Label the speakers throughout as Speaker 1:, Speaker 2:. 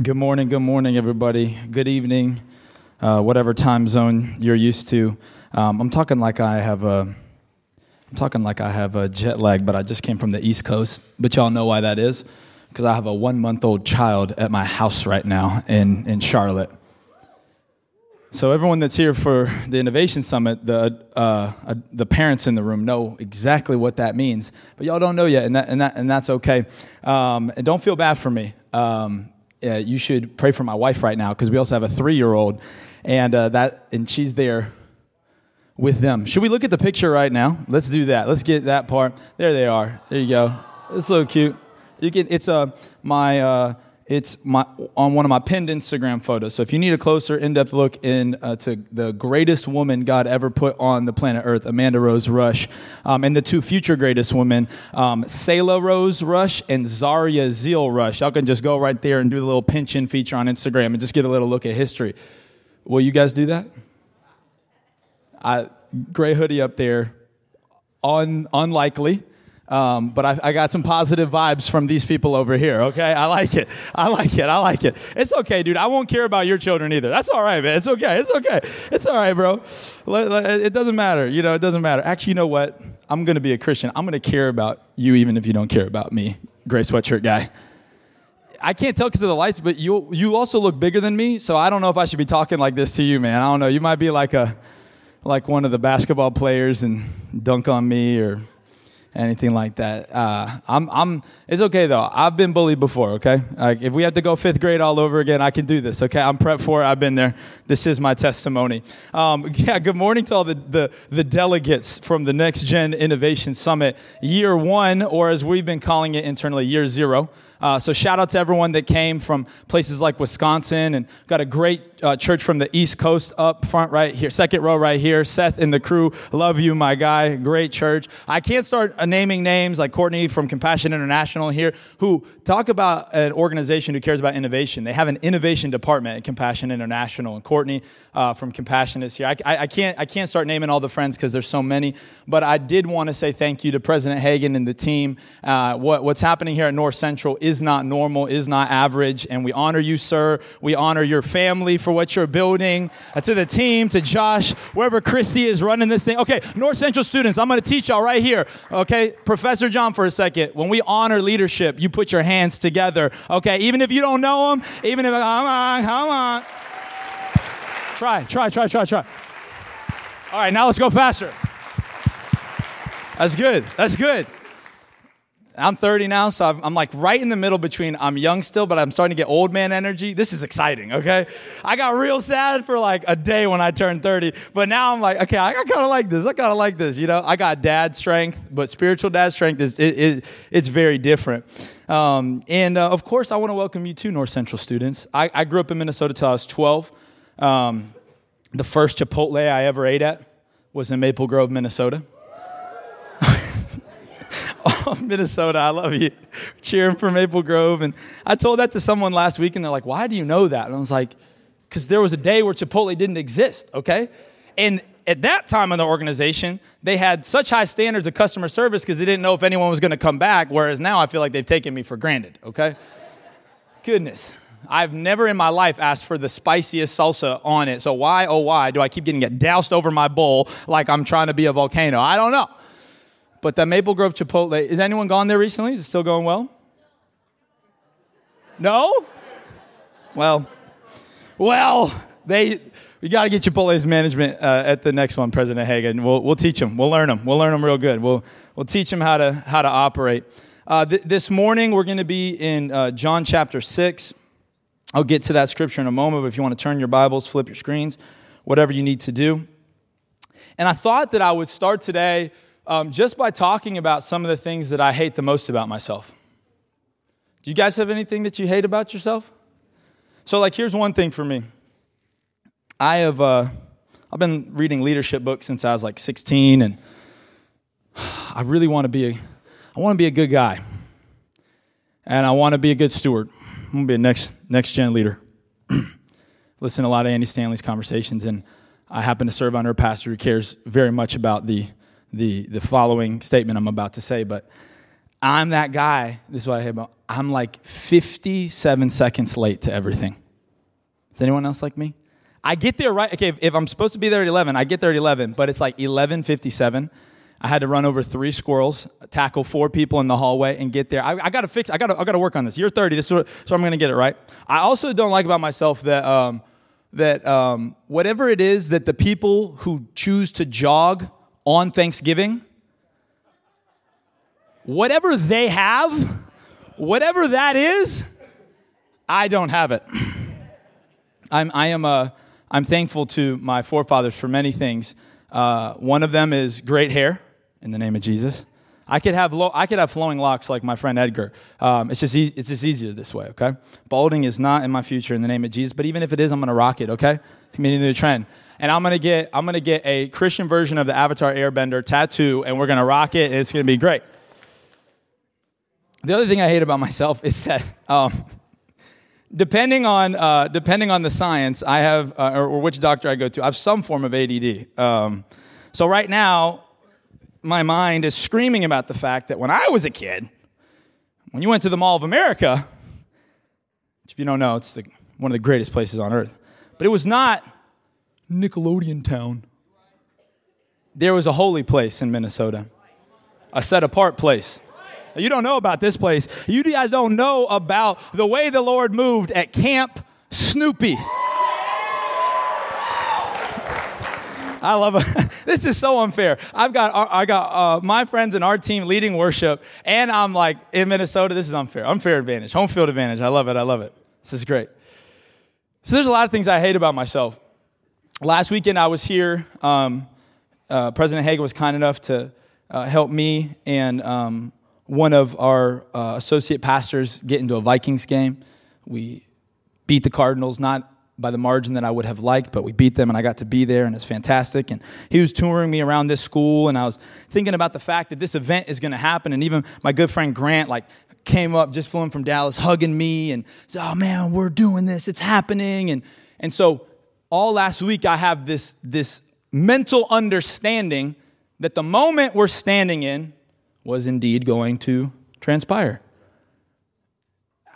Speaker 1: Good morning, good morning, everybody. Good evening, uh, whatever time zone you're used to. Um, I'm talking like I have a, I'm talking like I have a jet lag, but I just came from the East Coast. But y'all know why that is, because I have a one month old child at my house right now in in Charlotte. So everyone that's here for the Innovation Summit, the uh, uh, the parents in the room know exactly what that means, but y'all don't know yet, and that and, that, and that's okay. Um, and don't feel bad for me. Um, you should pray for my wife right now because we also have a three year old, and uh, that and she's there with them. Should we look at the picture right now? Let's do that. Let's get that part. There they are. There you go. It's so cute. You can. It's a uh, my uh, it's my, on one of my pinned Instagram photos. So if you need a closer, in-depth look into uh, the greatest woman God ever put on the planet Earth, Amanda Rose Rush, um, and the two future greatest women, um, Selah Rose Rush and Zaria Zeal Rush. Y'all can just go right there and do the little pinch-in feature on Instagram and just get a little look at history. Will you guys do that? I, gray hoodie up there, un, unlikely. Um, but I, I, got some positive vibes from these people over here, okay? I like it. I like it. I like it. It's okay, dude. I won't care about your children either. That's all right, man. It's okay. It's okay. It's all right, bro. It doesn't matter. You know, it doesn't matter. Actually, you know what? I'm going to be a Christian. I'm going to care about you even if you don't care about me, gray sweatshirt guy. I can't tell because of the lights, but you you also look bigger than me, so I don't know if I should be talking like this to you, man. I don't know. You might be like a like one of the basketball players and dunk on me or anything like that. Uh, I'm, I'm, it's okay though. I've been bullied before, okay? Like, if we have to go fifth grade all over again, I can do this, okay? I'm prepped for it. I've been there. This is my testimony. Um, yeah, good morning to all the, the, the delegates from the Next Gen Innovation Summit, year one, or as we've been calling it internally, year zero. Uh, so shout out to everyone that came from places like Wisconsin and got a great uh, church from the East Coast up front right here, second row right here. Seth and the crew, love you, my guy. Great church. I can't start uh, naming names like Courtney from Compassion International here, who talk about an organization who cares about innovation. They have an innovation department at Compassion International, and Courtney uh, from Compassion is here. I, I, I, can't I can't start naming all the friends because there's so many, but I did want to say thank you to President Hagan and the team. Uh, what, what's happening here at North Central is not normal, is not average. And we honor you, sir. We honor your family for what you're building. Uh, to the team, to Josh, wherever Christy is running this thing. Okay, North Central students, I'm going to teach y'all right here. Okay, Professor John, for a second. When we honor leadership, you put your hands together. Okay, even if you don't know them, even if, come on, come on. Try, try, try, try, try. All right, now let's go faster. That's good. That's good. I'm 30 now, so I'm like right in the middle between I'm young still, but I'm starting to get old man energy. This is exciting, okay? I got real sad for like a day when I turned 30, but now I'm like, okay, I, kind of like this. I kind of like this, you know? I got dad strength, but spiritual dad strength is it, it it's very different. Um, and uh, of course, I want to welcome you to North Central students. I, I grew up in Minnesota till I was 12. Um, the first Chipotle I ever ate at was in Maple Grove, Minnesota. Oh, Minnesota, I love you. Cheering for Maple Grove. And I told that to someone last week, and they're like, why do you know that? And I was like, because there was a day where Chipotle didn't exist, okay? And at that time in the organization, they had such high standards of customer service because they didn't know if anyone was going to come back, whereas now I feel like they've taken me for granted, okay? Goodness. I've never in my life asked for the spiciest salsa on it. So why, oh why, do I keep getting it doused over my bowl like I'm trying to be a volcano? I don't know. But that Maple Grove Chipotle, is anyone gone there recently? Is it still going well? No? Well, well, they we got to get Chipotle's management uh, at the next one, President Hagan. We'll, we'll teach them. We'll learn them. We'll learn them real good. We'll, we'll teach them how to, how to operate. Uh, th- this morning, we're going to be in uh, John chapter 6. I'll get to that scripture in a moment, but if you want to turn your Bibles, flip your screens, whatever you need to do. And I thought that I would start today um, just by talking about some of the things that I hate the most about myself. Do you guys have anything that you hate about yourself? So, like, here's one thing for me. I have, uh, I've been reading leadership books since I was like 16, and I really want to be, a, I want to be a good guy, and I want to be a good steward. I'm gonna be a next next gen leader. Listen to a lot of Andy Stanley's conversations, and I happen to serve under a pastor who cares very much about the the, the following statement I'm about to say, but I'm that guy. This is what I hate about. I'm like 57 seconds late to everything. Is anyone else like me? I get there right. Okay, if, if I'm supposed to be there at 11, I get there at 11, but it's like 11:57. I had to run over three squirrels, tackle four people in the hallway, and get there. I, I got to fix. I got to. I got to work on this. You're 30. This is what, so I'm going to get it right. I also don't like about myself that um, that um, whatever it is that the people who choose to jog on Thanksgiving, whatever they have, whatever that is, I don't have it. I'm. I am a. I'm thankful to my forefathers for many things. Uh, one of them is great hair in the name of Jesus. I could have I could have flowing locks like my friend Edgar. Um, it's just e- it's just easier this way. Okay, balding is not in my future in the name of Jesus. But even if it is, I'm gonna rock it. Okay, it's gonna be the new trend. And I'm gonna get I'm gonna get a Christian version of the Avatar Airbender tattoo, and we're gonna rock it. And it's gonna be great. The other thing I hate about myself is that. Um, depending on uh, depending on the science, I have uh, or, or, which doctor I go to, I have some form of ADD. Um, so right now, my mind is screaming about the fact that when I was a kid, when you went to the Mall of America, which if you don't know, it's the, one of the greatest places on earth, but it was not Nickelodeon Town. There was a holy place in Minnesota, a set apart place. You don't know about this place. You guys don't know about the way the Lord moved at Camp Snoopy. I love it. this is so unfair. I've got I got uh, my friends and our team leading worship, and I'm like in Minnesota. This is unfair. Unfair advantage, home field advantage. I love it. I love it. This is great. So there's a lot of things I hate about myself. Last weekend I was here. Um, uh, President Hagan was kind enough to uh, help me and um, one of our uh, associate pastors get into a Vikings game. We beat the Cardinals, not by the margin that I would have liked, but we beat them and I got to be there and it's fantastic. And he was touring me around this school and I was thinking about the fact that this event is going to happen. And even my good friend Grant, like, came up, just flew in from Dallas, hugging me and said, Oh man, we're doing this, it's happening. And, and so all last week I have this, this mental understanding that the moment we're standing in was indeed going to transpire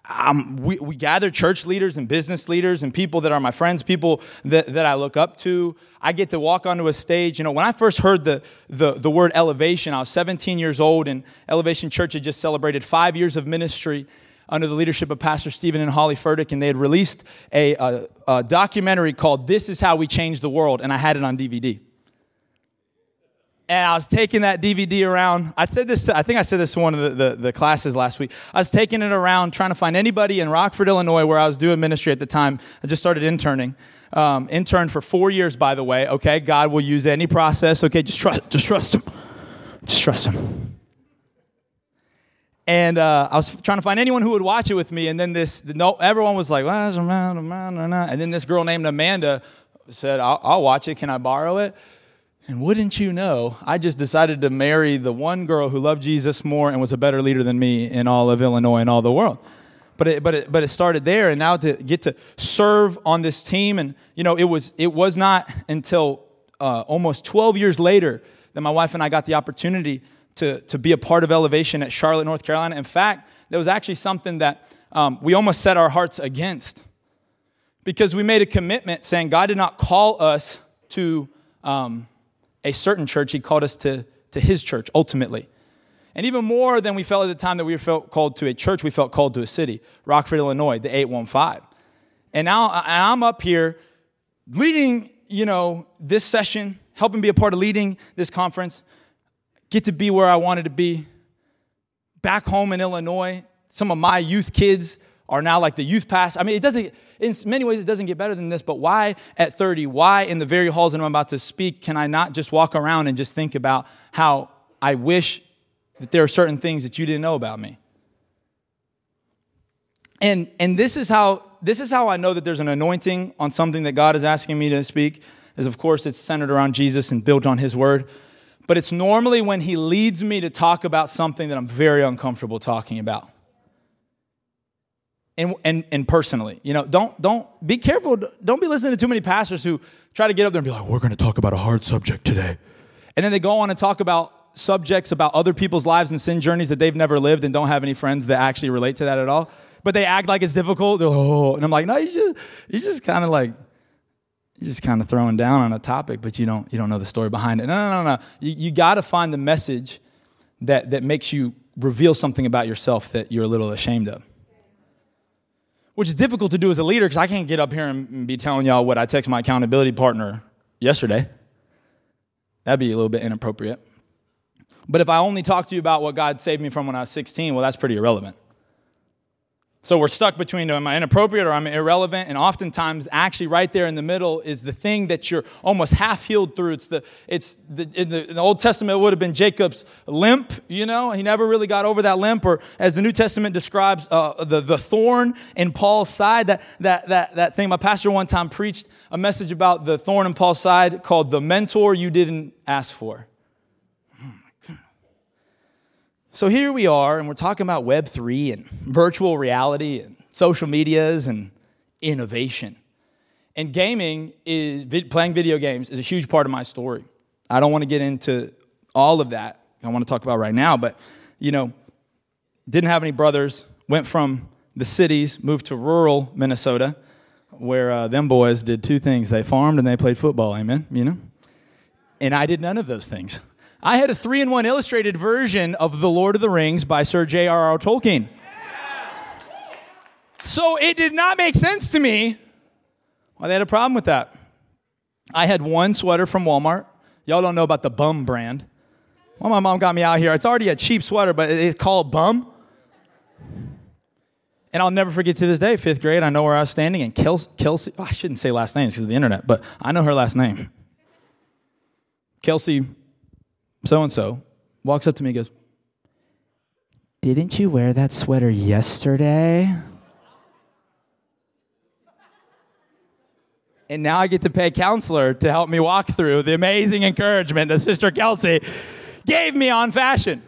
Speaker 1: um, we, we gather church leaders and business leaders and people that are my friends, people that, that I look up to. I get to walk onto a stage. You know, when I first heard the, the, the word elevation, I was 17 years old, and Elevation Church had just celebrated five years of ministry under the leadership of Pastor Steven and Holly Furtick, and they had released a, a, a documentary called This Is How We Change the World, and I had it on DVD and I was taking that DVD around. I said this. To, I think I said this to one of the, the, the, classes last week. I was taking it around, trying to find anybody in Rockford, Illinois, where I was doing ministry at the time. I just started interning. Um, interned for four years, by the way. Okay, God will use any process. Okay, just trust, just trust Him. Just trust Him. And uh, I was trying to find anyone who would watch it with me. And then this, no, everyone was like, and then this girl named Amanda said, I'll, I'll watch it. Can I borrow it? And wouldn't you know, I just decided to marry the one girl who loved Jesus more and was a better leader than me in all of Illinois and all the world. But it, but it, but it started there, and now to get to serve on this team, and you know, it was it was not until uh, almost 12 years later that my wife and I got the opportunity to to be a part of Elevation at Charlotte, North Carolina. In fact, there was actually something that um, we almost set our hearts against because we made a commitment saying God did not call us to. Um, a certain church, he called us to, to his church ultimately. And even more than we felt at the time that we felt called to a church, we felt called to a city, Rockford, Illinois, the 815. And now I'm up here leading, you know, this session, helping be a part of leading this conference, get to be where I wanted to be. Back home in Illinois, some of my youth kids are now like the youth pastor. I mean, it doesn't, in many ways, it doesn't get better than this, but why at 30, why in the very halls that I'm about to speak, can I not just walk around and just think about how I wish that there are certain things that you didn't know about me? And, and this is how this is how I know that there's an anointing on something that God is asking me to speak, is of course it's centered around Jesus and built on his word. But it's normally when he leads me to talk about something that I'm very uncomfortable talking about and, and, and personally. You know, don't, don't be careful. Don't be listening to too many pastors who try to get up there and be like, we're going to talk about a hard subject today. And then they go on and talk about subjects about other people's lives and sin journeys that they've never lived and don't have any friends that actually relate to that at all. But they act like it's difficult. They're like, oh, and I'm like, no, you just you just kind of like you're just kind of throwing down on a topic, but you don't you don't know the story behind it. No, no, no, no. You, you got to find the message that that makes you reveal something about yourself that you're a little ashamed of. Which is difficult to do as a leader because I can't get up here and be telling y'all what I text my accountability partner yesterday. That'd be a little bit inappropriate. But if I only talk to you about what God saved me from when I was 16, well, that's pretty irrelevant. So we're stuck between am I inappropriate or am I'm irrelevant? And oftentimes, actually, right there in the middle is the thing that you're almost half healed through. It's the, it's the, in, the, in the Old Testament, it would have been Jacob's limp, you know? He never really got over that limp. Or as the New Testament describes, uh, the, the thorn in Paul's side, that, that, that, that thing. My pastor one time preached a message about the thorn in Paul's side called the mentor you didn't ask for. So here we are, and we're talking about Web3 and virtual reality and social medias and innovation. And gaming is playing video games is a huge part of my story. I don't want to get into all of that. I want to talk about right now, but you know, didn't have any brothers. Went from the cities, moved to rural Minnesota, where uh, them boys did two things: they farmed and they played football. Amen. You know, and I did none of those things. I had a three in one illustrated version of The Lord of the Rings by Sir J.R.R. Tolkien. So it did not make sense to me why they had a problem with that. I had one sweater from Walmart. Y'all don't know about the Bum brand. Well, my mom got me out here. It's already a cheap sweater, but it's called Bum. And I'll never forget to this day, fifth grade, I know where I was standing, and Kelsey, Kelsey I shouldn't say last names because of the internet, but I know her last name. Kelsey so and so walks up to me and goes, Didn't you wear that sweater yesterday? And now I get to pay a counselor to help me walk through the amazing encouragement that Sister Kelsey gave me on fashion.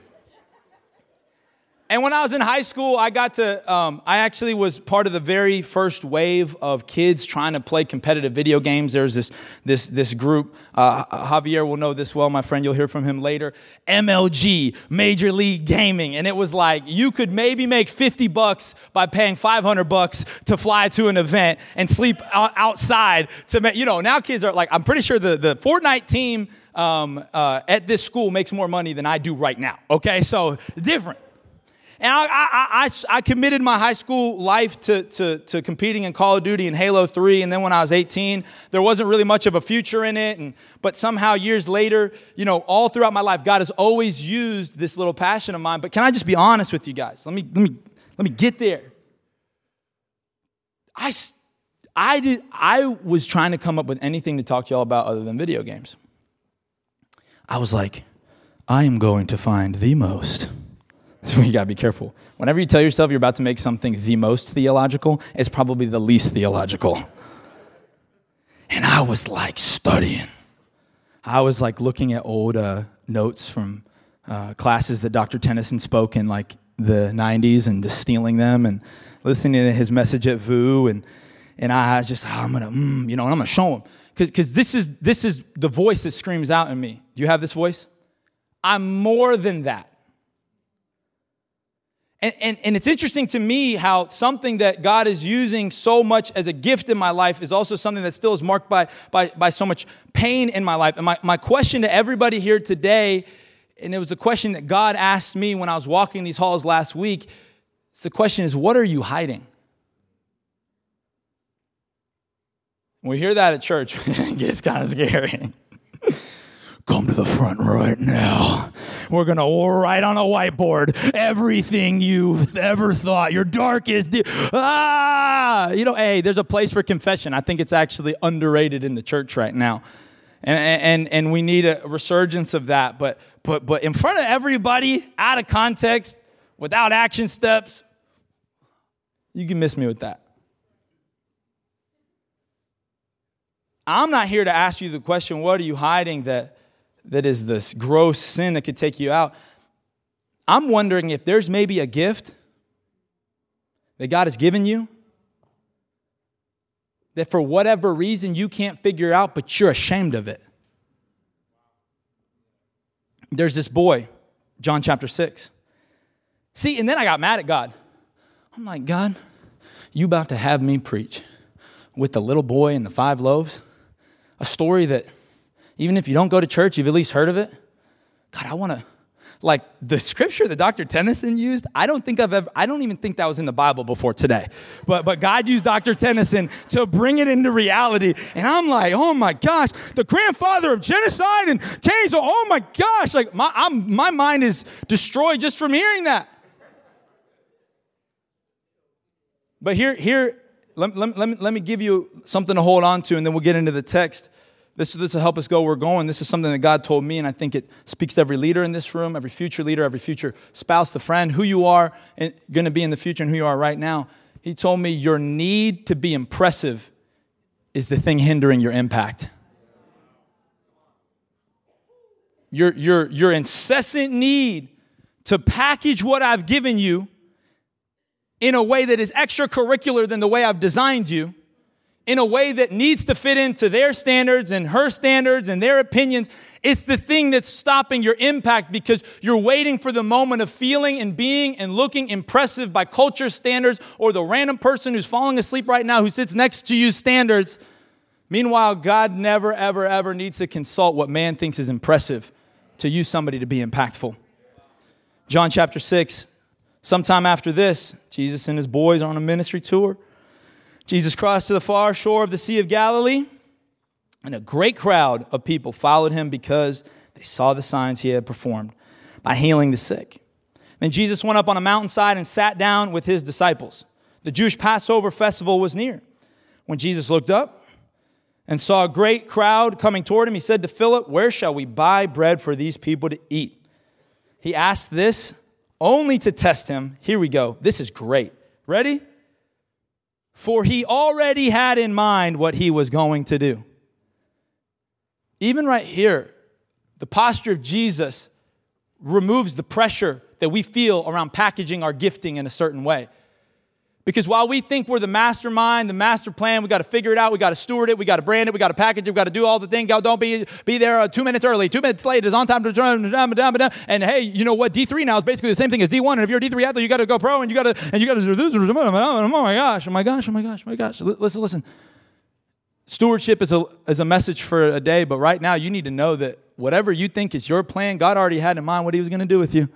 Speaker 1: And when I was in high school, I got to, um, I actually was part of the very first wave of kids trying to play competitive video games. There's this, this, this group, uh, Javier will know this well, my friend, you'll hear from him later. MLG, Major League Gaming. And it was like, you could maybe make 50 bucks by paying 500 bucks to fly to an event and sleep outside to make, you know, now kids are like, I'm pretty sure the, the Fortnite team um, uh, at this school makes more money than I do right now. Okay, so different. And I, I, I, I, committed my high school life to, to, to competing in Call of Duty and Halo 3. And then when I was 18, there wasn't really much of a future in it. And, but somehow, years later, you know, all throughout my life, God has always used this little passion of mine. But can I just be honest with you guys? Let me, let me, let me get there. I, I, did, I was trying to come up with anything to talk to y'all about other than video games. I was like, I am going to find the most so you gotta be careful. Whenever you tell yourself you're about to make something the most theological, it's probably the least theological. And I was like studying. I was like looking at old uh, notes from uh, classes that Dr. Tennyson spoke in like the 90s and just stealing them and listening to his message at VU. And, and I was just, oh, I'm gonna, mm, you know, and I'm gonna show him. Because this is, this is the voice that screams out in me. Do you have this voice? I'm more than that. And, and, and, it's interesting to me how something that God is using so much as a gift in my life is also something that still is marked by, by, by so much pain in my life. And my, my question to everybody here today, and it was a question that God asked me when I was walking these halls last week. So the question is, what are you hiding? We hear that at church, it gets kind of scary. Come to the front right now. We're going to write on a whiteboard everything you've ever thought, your darkest. De- ah! You know, hey, there's a place for confession. I think it's actually underrated in the church right now. And, and, and we need a resurgence of that. But, but, but in front of everybody, out of context, without action steps, you can miss me with that. I'm not here to ask you the question, what are you hiding that that is this gross sin that could take you out. I'm wondering if there's maybe a gift that God has given you that for whatever reason you can't figure out, but you're ashamed of it. there's this boy, John chapter 6. See, and then I got mad at God. I'm like, God, you about to have me preach with the little boy and the five loaves? A story that even if you don't go to church, you've at least heard of it. God, I want to like the scripture that Dr. Tennyson used, I don't think I've ever, I don't even think that was in the Bible before today. But, but God used Dr. Tennyson to bring it into reality. And I'm like, oh my gosh, the grandfather of genocide and Cain. Oh my gosh, like my, I'm, my mind is destroyed just from hearing that. But here, here, let, let, let, me, let me give you something to hold on to, and then we'll get into the text. This, this will help us go where we're going. This is something that God told me, and I think it speaks to every leader in this room, every future leader, every future spouse, the friend, who you are going to be in the future and who you are right now. He told me your need to be impressive is the thing hindering your impact. Your, your, your incessant need to package what I've given you in a way that is extracurricular than the way I've designed you in a way that needs to fit into their standards and her standards and their opinions. It's the thing that's stopping your impact because you're waiting for the moment of feeling and being and looking impressive by culture standards or the random person who's falling asleep right now who sits next to you standards. Meanwhile, God never, ever, ever needs to consult what man thinks is impressive to use somebody to be impactful. John chapter 6, sometime after this, Jesus and his boys are on a ministry tour. Jesus crossed to the far shore of the Sea of Galilee, and a great crowd of people followed him because they saw the signs he had performed by healing the sick. Then Jesus went up on a mountainside and sat down with his disciples. The Jewish Passover festival was near. When Jesus looked up and saw a great crowd coming toward him, he said to Philip, Where shall we buy bread for these people to eat? He asked this only to test him. Here we go. This is great. Ready? For he already had in mind what he was going to do. Even right here, the posture of Jesus removes the pressure that we feel around packaging our gifting in a certain way. Because while we think we're the mastermind, the master plan, we got to figure it out, we got to steward it, we got to brand it, we got to package it, we got to do all the things. God, Don't be be there uh, two minutes early, two minutes late is on time to turn. And hey, you know what? D three now is basically the same thing as D one. And if you're a D three athlete, you got to go pro, and you got to and you got to do this. Oh my gosh! Oh my gosh! Oh my gosh! Oh my gosh! Listen, listen. Stewardship is a is a message for a day, but right now you need to know that whatever you think is your plan, God already had in mind what He was going to do with you.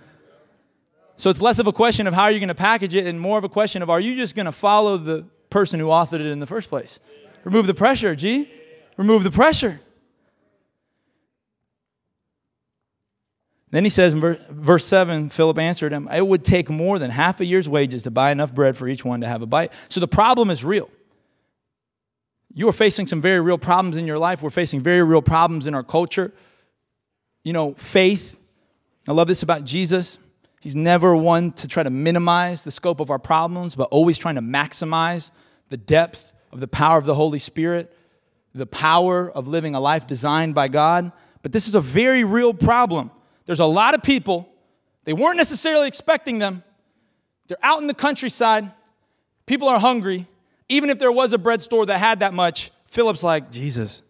Speaker 1: So it's less of a question of how are you're going to package it and more of a question of are you just going to follow the person who authored it in the first place? Remove the pressure, G. Remove the pressure. Then he says in verse 7 Philip answered him, It would take more than half a year's wages to buy enough bread for each one to have a bite. So the problem is real. You are facing some very real problems in your life. We're facing very real problems in our culture. You know, faith. I love this about Jesus. He's never one to try to minimize the scope of our problems, but always trying to maximize the depth of the power of the Holy Spirit, the power of living a life designed by God. But this is a very real problem. There's a lot of people, they weren't necessarily expecting them. They're out in the countryside, people are hungry. Even if there was a bread store that had that much, Philip's like, Jesus,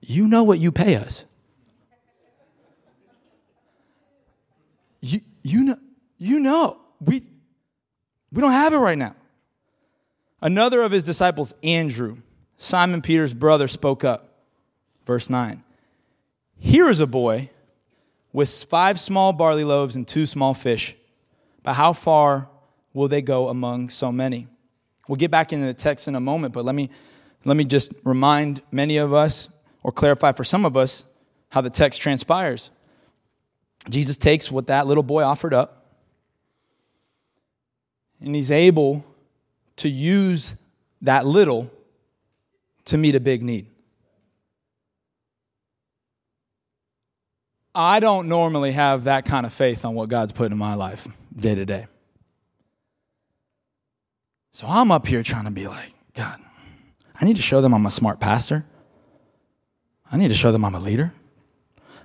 Speaker 1: you know what you pay us. You, you know, you know, we, we don't have it right now. Another of his disciples, Andrew, Simon Peter's brother, spoke up. Verse 9 Here is a boy with five small barley loaves and two small fish. But how far will they go among so many? We'll get back into the text in a moment, but let me, let me just remind many of us, or clarify for some of us, how the text transpires. Jesus takes what that little boy offered up, and he's able to use that little to meet a big need. I don't normally have that kind of faith on what God's put in my life day to day. So I'm up here trying to be like, God, I need to show them I'm a smart pastor. I need to show them I'm a leader.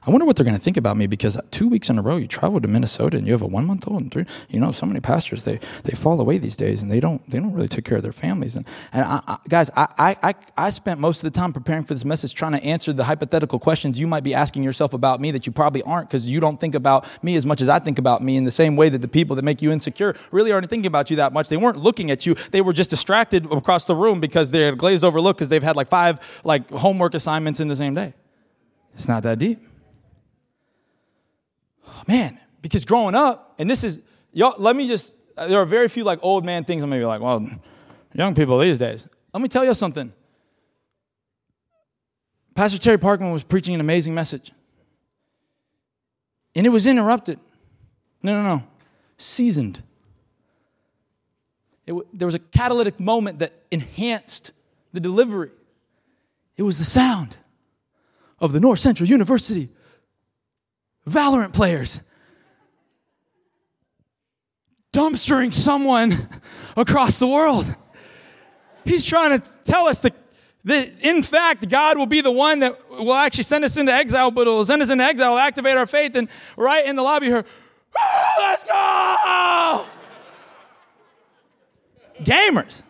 Speaker 1: I wonder what they're going to think about me because two weeks in a row you travel to Minnesota and you have a one month old and three. You know, so many pastors they they fall away these days and they don't they don't really take care of their families. And and I, I, guys, I, I I spent most of the time preparing for this message trying to answer the hypothetical questions you might be asking yourself about me that you probably aren't because you don't think about me as much as I think about me in the same way that the people that make you insecure really aren't thinking about you that much. They weren't looking at you. They were just distracted across the room because they had glazed over look because they've had like five like homework assignments in the same day. It's not that deep man, because growing up, and this is, y'all, let me just, there are very few like old man things I'm gonna be like, well, young people these days. Let me tell you something. Pastor Terry Parkman was preaching an amazing message. And it was interrupted. No, no, no. Seasoned. It, there was a catalytic moment that enhanced the delivery. It was the sound of the North Central University Valorant players dumpstering someone across the world. He's trying to tell us that, that, in fact, God will be the one that will actually send us into exile, but will send us into exile, activate our faith, and right in the lobby here, ah, let's go! Gamers.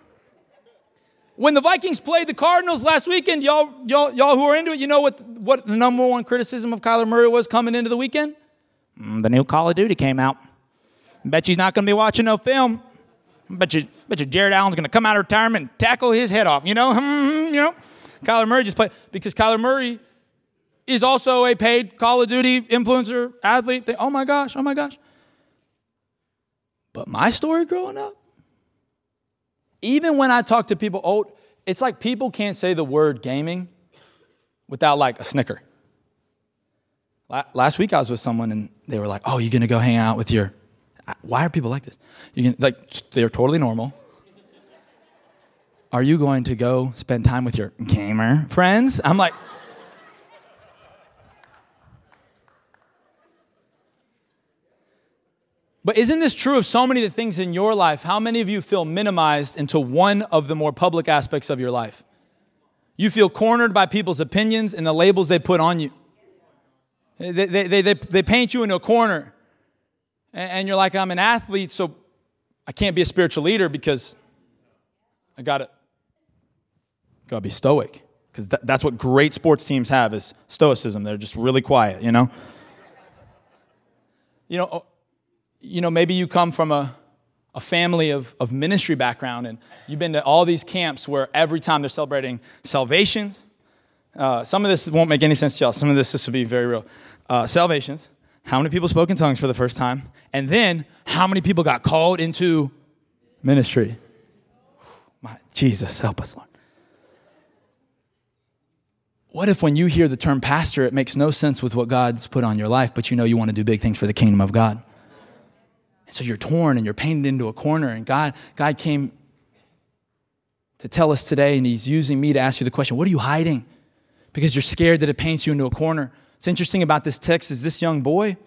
Speaker 1: When the Vikings played the Cardinals last weekend, y'all, y'all, y'all who are into it, you know what, what the number one criticism of Kyler Murray was coming into the weekend? Mm, the new Call of Duty came out. Bet he's not going to be watching no film. Bet you, bet you Jared Allen's going to come out of retirement and tackle his head off. You know, you know. Kyler Murray just played because Kyler Murray is also a paid Call of Duty influencer athlete. They, oh my gosh, oh my gosh. But my story growing up, even when I talk to people, oh, it's like people can't say the word gaming without like a snicker. Last week I was with someone and they were like, "Oh, you're gonna go hang out with your." Why are people like this? You can like they're totally normal. Are you going to go spend time with your gamer friends? I'm like. But isn't this true of so many of the things in your life? How many of you feel minimized into one of the more public aspects of your life? You feel cornered by people's opinions and the labels they put on you. They, they, they, they, paint you into a corner. And you're like, I'm an athlete, so I can't be a spiritual leader because I got to got to be stoic. Because that's what great sports teams have is stoicism. They're just really quiet, you know? You know, oh, you know, maybe you come from a, a family of, of ministry background and you've been to all these camps where every time they're celebrating salvations, uh, some of this won't make any sense to y'all. Some of this, this will be very real. Uh, salvations, how many people spoke in tongues for the first time? And then how many people got called into ministry? My Jesus, help us, Lord. What if when you hear the term pastor, it makes no sense with what God's put on your life, but you know you want to do big things for the kingdom of God? So you're torn and you're painted into a corner. And God, God came to tell us today, and He's using me to ask you the question what are you hiding? Because you're scared that it paints you into a corner. What's interesting about this text is this young boy.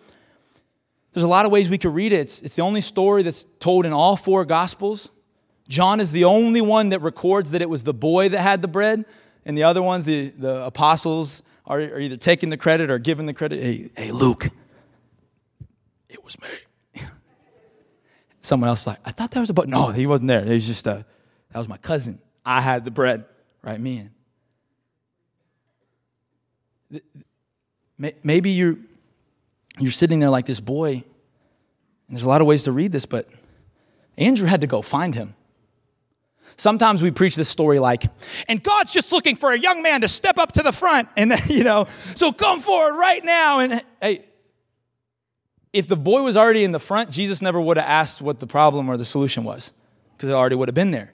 Speaker 1: There's a lot of ways we could read it. It's, it's the only story that's told in all four Gospels. John is the only one that records that it was the boy that had the bread, and the other ones, the, the apostles, are, are either taking the credit or giving the credit. Hey, hey, Luke, it was me someone else like, I thought that was a button. No, he wasn't there. He was just a, that was my cousin. I had the bread, right? Me in. Maybe you're, you're sitting there like this boy, and there's a lot of ways to read this, but Andrew had to go find him. Sometimes we preach this story like, and God's just looking for a young man to step up to the front, and you know, so come forward right now. And hey, if the boy was already in the front, Jesus never would have asked what the problem or the solution was because it already would have been there.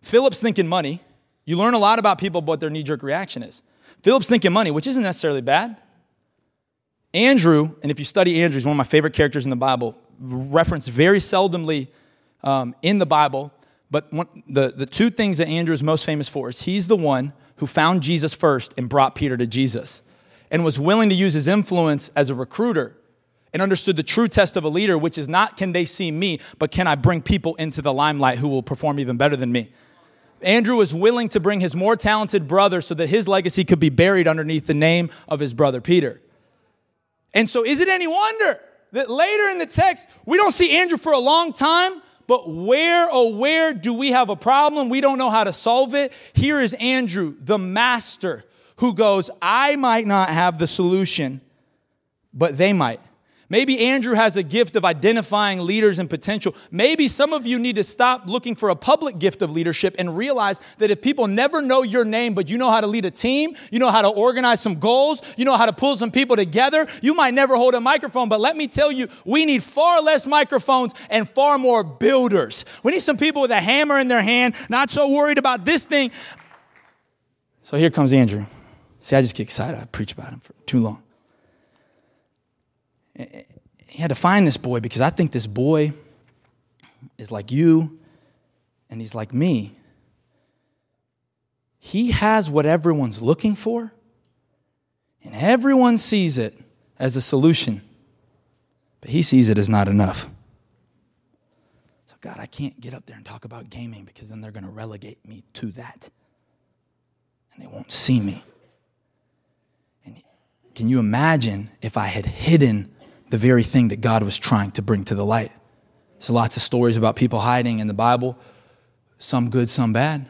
Speaker 1: Philip's thinking money. You learn a lot about people what their knee jerk reaction is. Philip's thinking money, which isn't necessarily bad. Andrew, and if you study Andrew, he's one of my favorite characters in the Bible, referenced very seldomly um, in the Bible. But one, the, the two things that Andrew is most famous for is he's the one who found Jesus first and brought Peter to Jesus and was willing to use his influence as a recruiter and understood the true test of a leader, which is not can they see me, but can I bring people into the limelight who will perform even better than me? Andrew was willing to bring his more talented brother so that his legacy could be buried underneath the name of his brother Peter. And so, is it any wonder that later in the text, we don't see Andrew for a long time, but where, oh, where do we have a problem? We don't know how to solve it. Here is Andrew, the master, who goes, I might not have the solution, but they might. Maybe Andrew has a gift of identifying leaders and potential. Maybe some of you need to stop looking for a public gift of leadership and realize that if people never know your name, but you know how to lead a team, you know how to organize some goals, you know how to pull some people together, you might never hold a microphone. But let me tell you, we need far less microphones and far more builders. We need some people with a hammer in their hand, not so worried about this thing. So here comes Andrew. See, I just get excited. I preach about him for too long he had to find this boy because I think this boy is like you and he's like me. He has what everyone's looking for, and everyone sees it as a solution, but he sees it as not enough. So, God, I can't get up there and talk about gaming because then they're going to relegate me to that, and they won't see me. And can you imagine if I had hidden the very thing that God was trying to bring to the light. So, lots of stories about people hiding in the Bible, some good, some bad.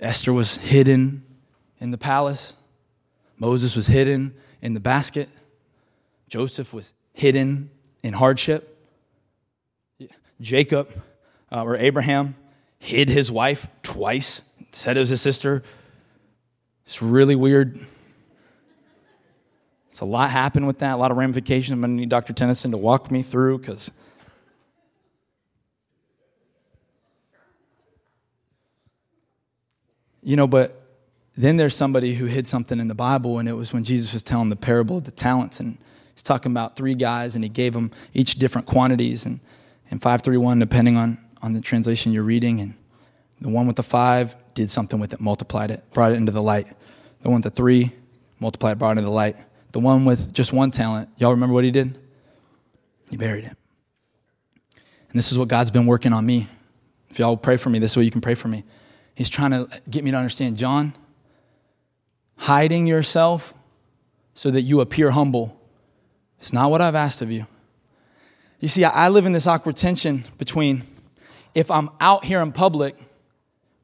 Speaker 1: Esther was hidden in the palace, Moses was hidden in the basket, Joseph was hidden in hardship. Jacob uh, or Abraham hid his wife twice, said it was his sister. It's really weird a lot happened with that, a lot of ramifications. I'm going to need Dr. Tennyson to walk me through because. You know, but then there's somebody who hid something in the Bible, and it was when Jesus was telling the parable of the talents, and he's talking about three guys, and he gave them each different quantities, and, and 531, depending on, on the translation you're reading. And the one with the five did something with it, multiplied it, brought it into the light. The one with the three multiplied, brought it into the light. The one with just one talent, y'all remember what he did? He buried it. And this is what God's been working on me. If y'all pray for me, this is what you can pray for me. He's trying to get me to understand, John, hiding yourself so that you appear humble is not what I've asked of you. You see, I live in this awkward tension between if I'm out here in public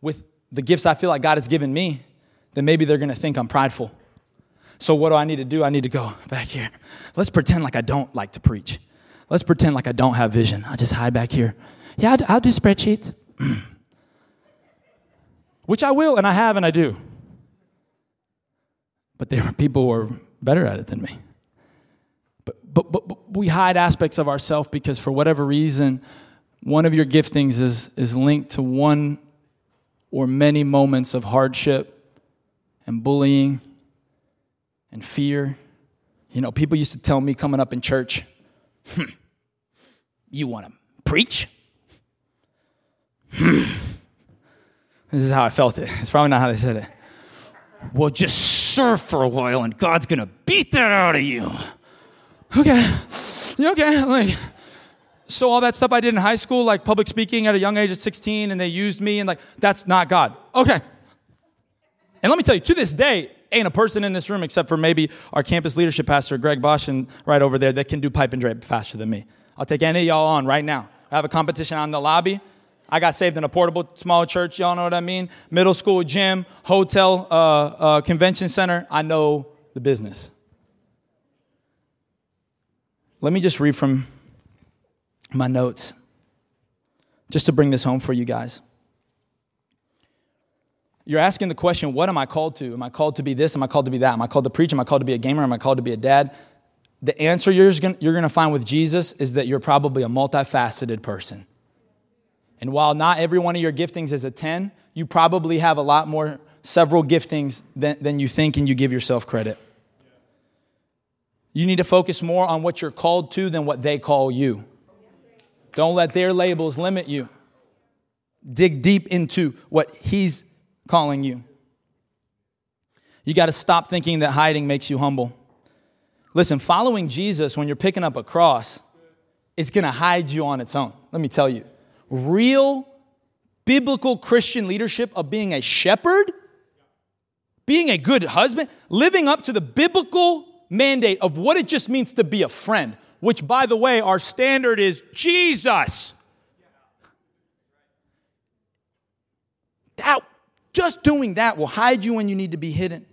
Speaker 1: with the gifts I feel like God has given me, then maybe they're going to think I'm prideful. So, what do I need to do? I need to go back here. Let's pretend like I don't like to preach. Let's pretend like I don't have vision. I just hide back here. Yeah, I'll, I'll do spreadsheets. Which I will, and I have, and I do. But there are people who are better at it than me. But, but, but, but we hide aspects of ourselves because, for whatever reason, one of your giftings is, is linked to one or many moments of hardship and bullying and fear. You know, people used to tell me coming up in church, hmm, you want to preach? Hmm. This is how I felt it. It's probably not how they said it. Well, just serve for a while and God's going to beat that out of you. Okay. Okay. Like, so all that stuff I did in high school, like public speaking at a young age of 16, and they used me, and like, that's not God. Okay. And let me tell you, to this day, ain't a person in this room except for maybe our campus leadership pastor, Greg Bosch, and right over there that can do pipe and drape faster than me. I'll take any of y'all on right now. I have a competition on the lobby. I got saved in a portable small church. Y'all know what I mean? Middle school gym, hotel, uh, uh, convention center. I know the business. Let me just read from my notes just to bring this home for you guys. You're asking the question, what am I called to? Am I called to be this? Am I called to be that? Am I called to preach? Am I called to be a gamer? Am I called to be a dad? The answer you're going to find with Jesus is that you're probably a multifaceted person. And while not every one of your giftings is a 10, you probably have a lot more, several giftings than, than you think and you give yourself credit. You need to focus more on what you're called to than what they call you. Don't let their labels limit you. Dig deep into what He's calling you. You got to stop thinking that hiding makes you humble. Listen, following Jesus when you're picking up a cross is going to hide you on its own. Let me tell you. Real biblical Christian leadership of being a shepherd, being a good husband, living up to the biblical mandate of what it just means to be a friend, which, by the way, our standard is Jesus. That, just doing that will hide you when you need to be hidden.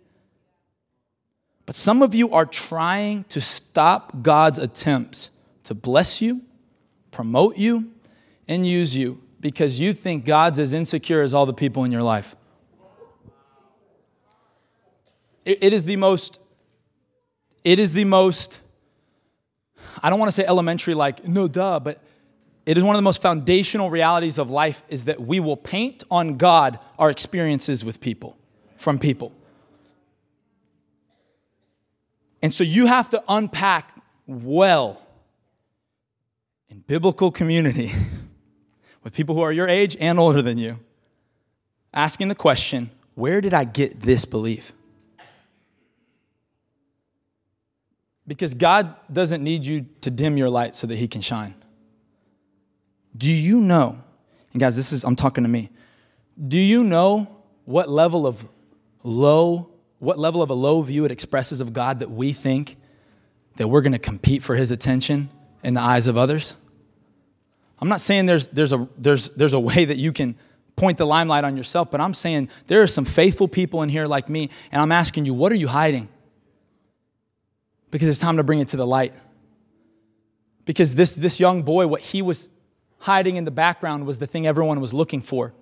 Speaker 1: But some of you are trying to stop God's attempts to bless you, promote you, and use you because you think God's as insecure as all the people in your life. it, is the most, it is the most, I don't want to say elementary, like, no duh, but it is one of the most foundational realities of life is that we will paint on God our experiences with people, from people. And so you have to unpack well in biblical community with people who are your age and older than you, asking the question where did I get this belief? Because God doesn't need you to dim your light so that He can shine. Do you know, and guys, this is, I'm talking to me. Do you know what level of low, what level of a low view it expresses of God that we think that we're going to compete for His attention in the eyes of others? I'm not saying there's, there's, a, there's, there's a way that you can point the limelight on yourself, but I'm saying there are some faithful people in here like me, and I'm asking you, what are you hiding? because it's time to bring it to the light. Because this, this young boy, what he was hiding in the background was the thing everyone was looking for.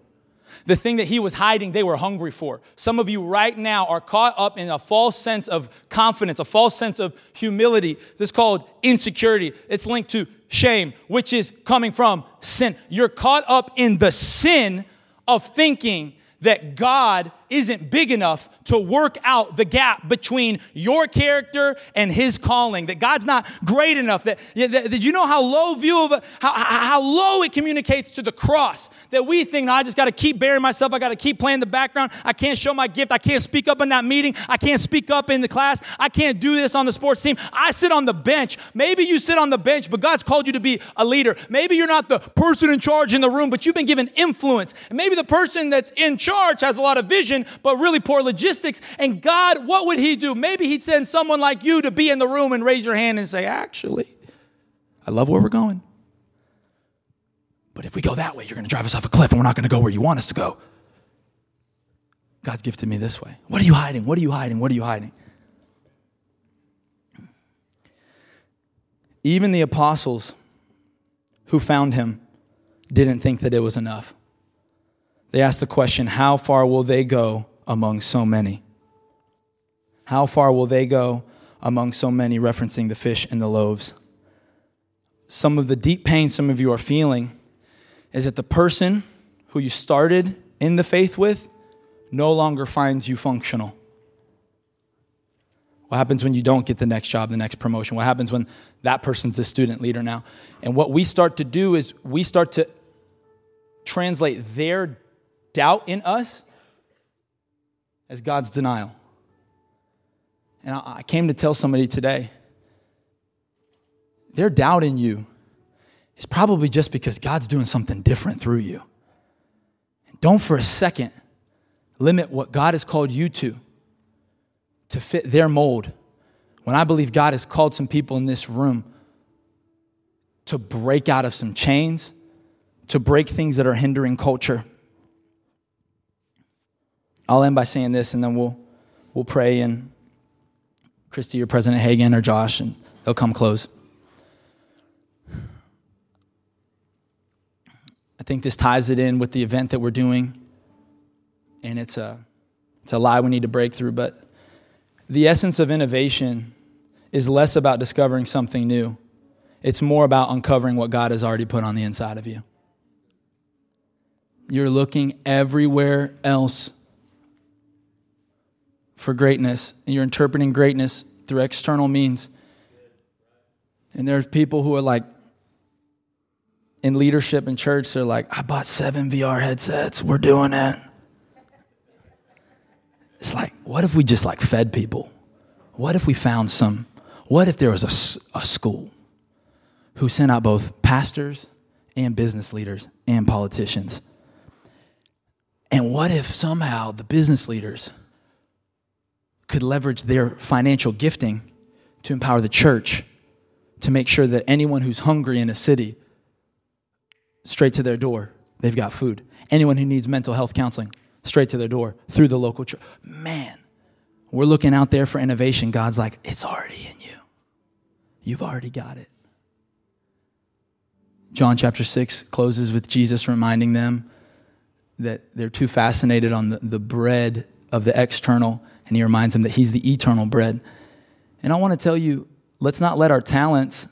Speaker 1: The thing that he was hiding, they were hungry for. Some of you right now are caught up in a false sense of confidence, a false sense of humility. This is called insecurity. It's linked to shame, which is coming from sin. You're caught up in the sin of thinking that God isn't big enough to work out the gap between your character and his calling. That god's not great enough. That, that, you know how low view of how, how low it communicates to the cross. That we think no, i just got to keep burying myself. I got to keep playing the background. I can't show my gift. I can't speak up in that meeting. I can't speak up in the class. I can't do this on the sports team. I sit on the bench. Maybe you sit on the bench but god's called you to be a leader. Maybe you're not the person in charge in the room but you've been given influence. And maybe the person that's in charge has a lot of vision but really poor logistics. And God, what would He do? Maybe He'd send someone like you to be in the room and raise your hand and say, Actually, I love where we're going. But if we go that way, you're going to drive us off a cliff and we're not going to go where you want us to go. God's gifted me this way. What are you hiding? What are you hiding? What are you hiding? Even the apostles who found him didn't think that it was enough. They asked the question how far will they go among so many? How far will they go among so many, referencing the fish and the loaves? Some of the deep pain some of you are feeling is that the person who you started in the faith with no longer finds you functional. What happens when you don't get the next job, the next promotion? What happens when that person's the student leader now? And what we start to do is we start to translate their doubt in us as God's denial. And I came to tell somebody today their doubt in you is probably just because God's doing something different through you. Don't for a second limit what God has called you to to fit their mold. When I believe God has called some people in this room to break out of some chains, to break things that are hindering culture. I'll end by saying this and then we'll, we'll pray and Christy or President Hagan or Josh and they'll come close. I think this ties it in with the event that we're doing. And it's a, it's a lie we need to break through. But the essence of innovation is less about discovering something new, it's more about uncovering what God has already put on the inside of you. You're looking everywhere else for greatness and you're interpreting greatness through external means. And there's people who are like in leadership in church, they're like, I bought seven VR headsets, we're doing it. It's like, what if we just like fed people? What if we found some? What if there was a, a school who sent out both pastors and business leaders and politicians? And what if somehow the business leaders could leverage their financial gifting to empower the church to make sure that anyone who's hungry in a city, straight to their door, they've got food. Anyone who needs mental health counseling, straight to their door through the local church. Man, we're looking out there for innovation. God's like, it's already in you. You've already got it. John chapter 6 closes with Jesus reminding them that they're too fascinated on the, the bread of the external, and he reminds him that he's the eternal bread. And I want to tell you, let's not let our talents,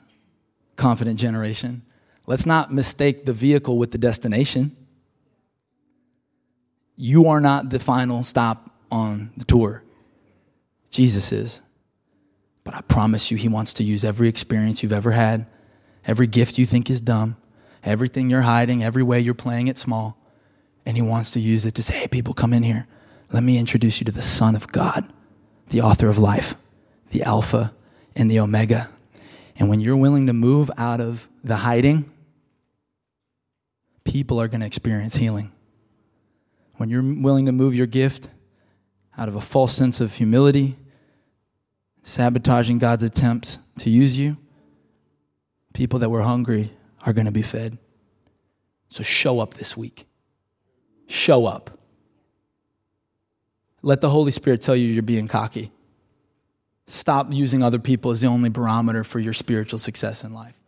Speaker 1: confident generation, let's not mistake the vehicle with the destination. You are not the final stop on the tour. Jesus is. But I promise you, He wants to use every experience you've ever had, every gift you think is dumb, everything you're hiding, every way you're playing it small. And He wants to use it to say, hey, people, come in here. Let me introduce you to the Son of God, the author of life, the Alpha and the Omega. And when you're willing to move out of the hiding, people are going to experience healing. When you're willing to move your gift out of a false sense of humility, sabotaging God's attempts to use you, people that were hungry are going to be fed. So show up this week. Show up. Let the Holy Spirit tell you you're being cocky. Stop using other people as the only barometer for your spiritual success in life.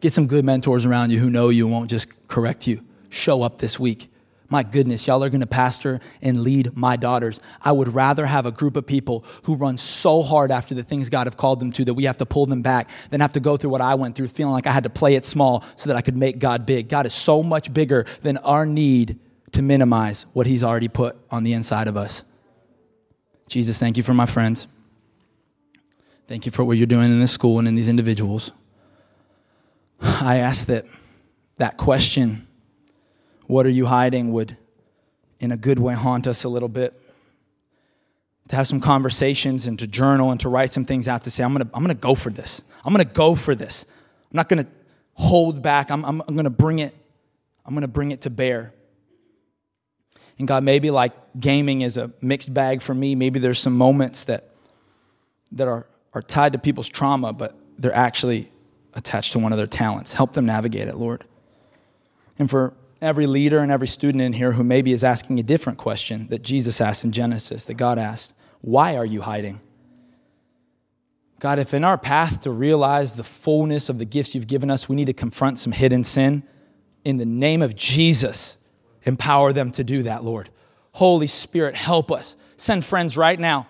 Speaker 1: Get some good mentors around you who know you and won't just correct you. Show up this week. My goodness, y'all are gonna pastor and lead my daughters. I would rather have a group of people who run so hard after the things God have called them to that we have to pull them back than have to go through what I went through, feeling like I had to play it small so that I could make God big. God is so much bigger than our need to minimize what He's already put on the inside of us. Jesus, thank you for my friends. Thank you for what you're doing in this school and in these individuals. I ask that that question what are you hiding would, in a good way, haunt us a little bit. To have some conversations and to journal and to write some things out to say, I'm gonna, I'm gonna go for this. I'm gonna go for this. I'm not gonna hold back. I'm, I'm, I'm gonna bring it, I'm gonna bring it to bear. And God, maybe like gaming is a mixed bag for me. Maybe there's some moments that, that are, are tied to people's trauma, but they're actually attached to one of their talents. Help them navigate it, Lord. And for every leader and every student in here who maybe is asking a different question that Jesus asked in Genesis, that God asked Why are you hiding? God, if in our path to realize the fullness of the gifts you've given us, we need to confront some hidden sin, in the name of Jesus, empower them to do that, Lord. Holy Spirit, help us. Send friends right now.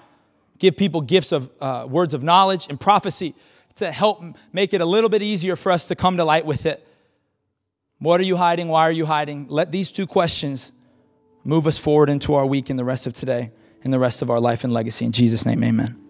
Speaker 1: Give people gifts of uh, words of knowledge and prophecy to help make it a little bit easier for us to come to light with it. What are you hiding? Why are you hiding? Let these two questions move us forward into our week and the rest of today and the rest of our life and legacy. In Jesus' name, amen.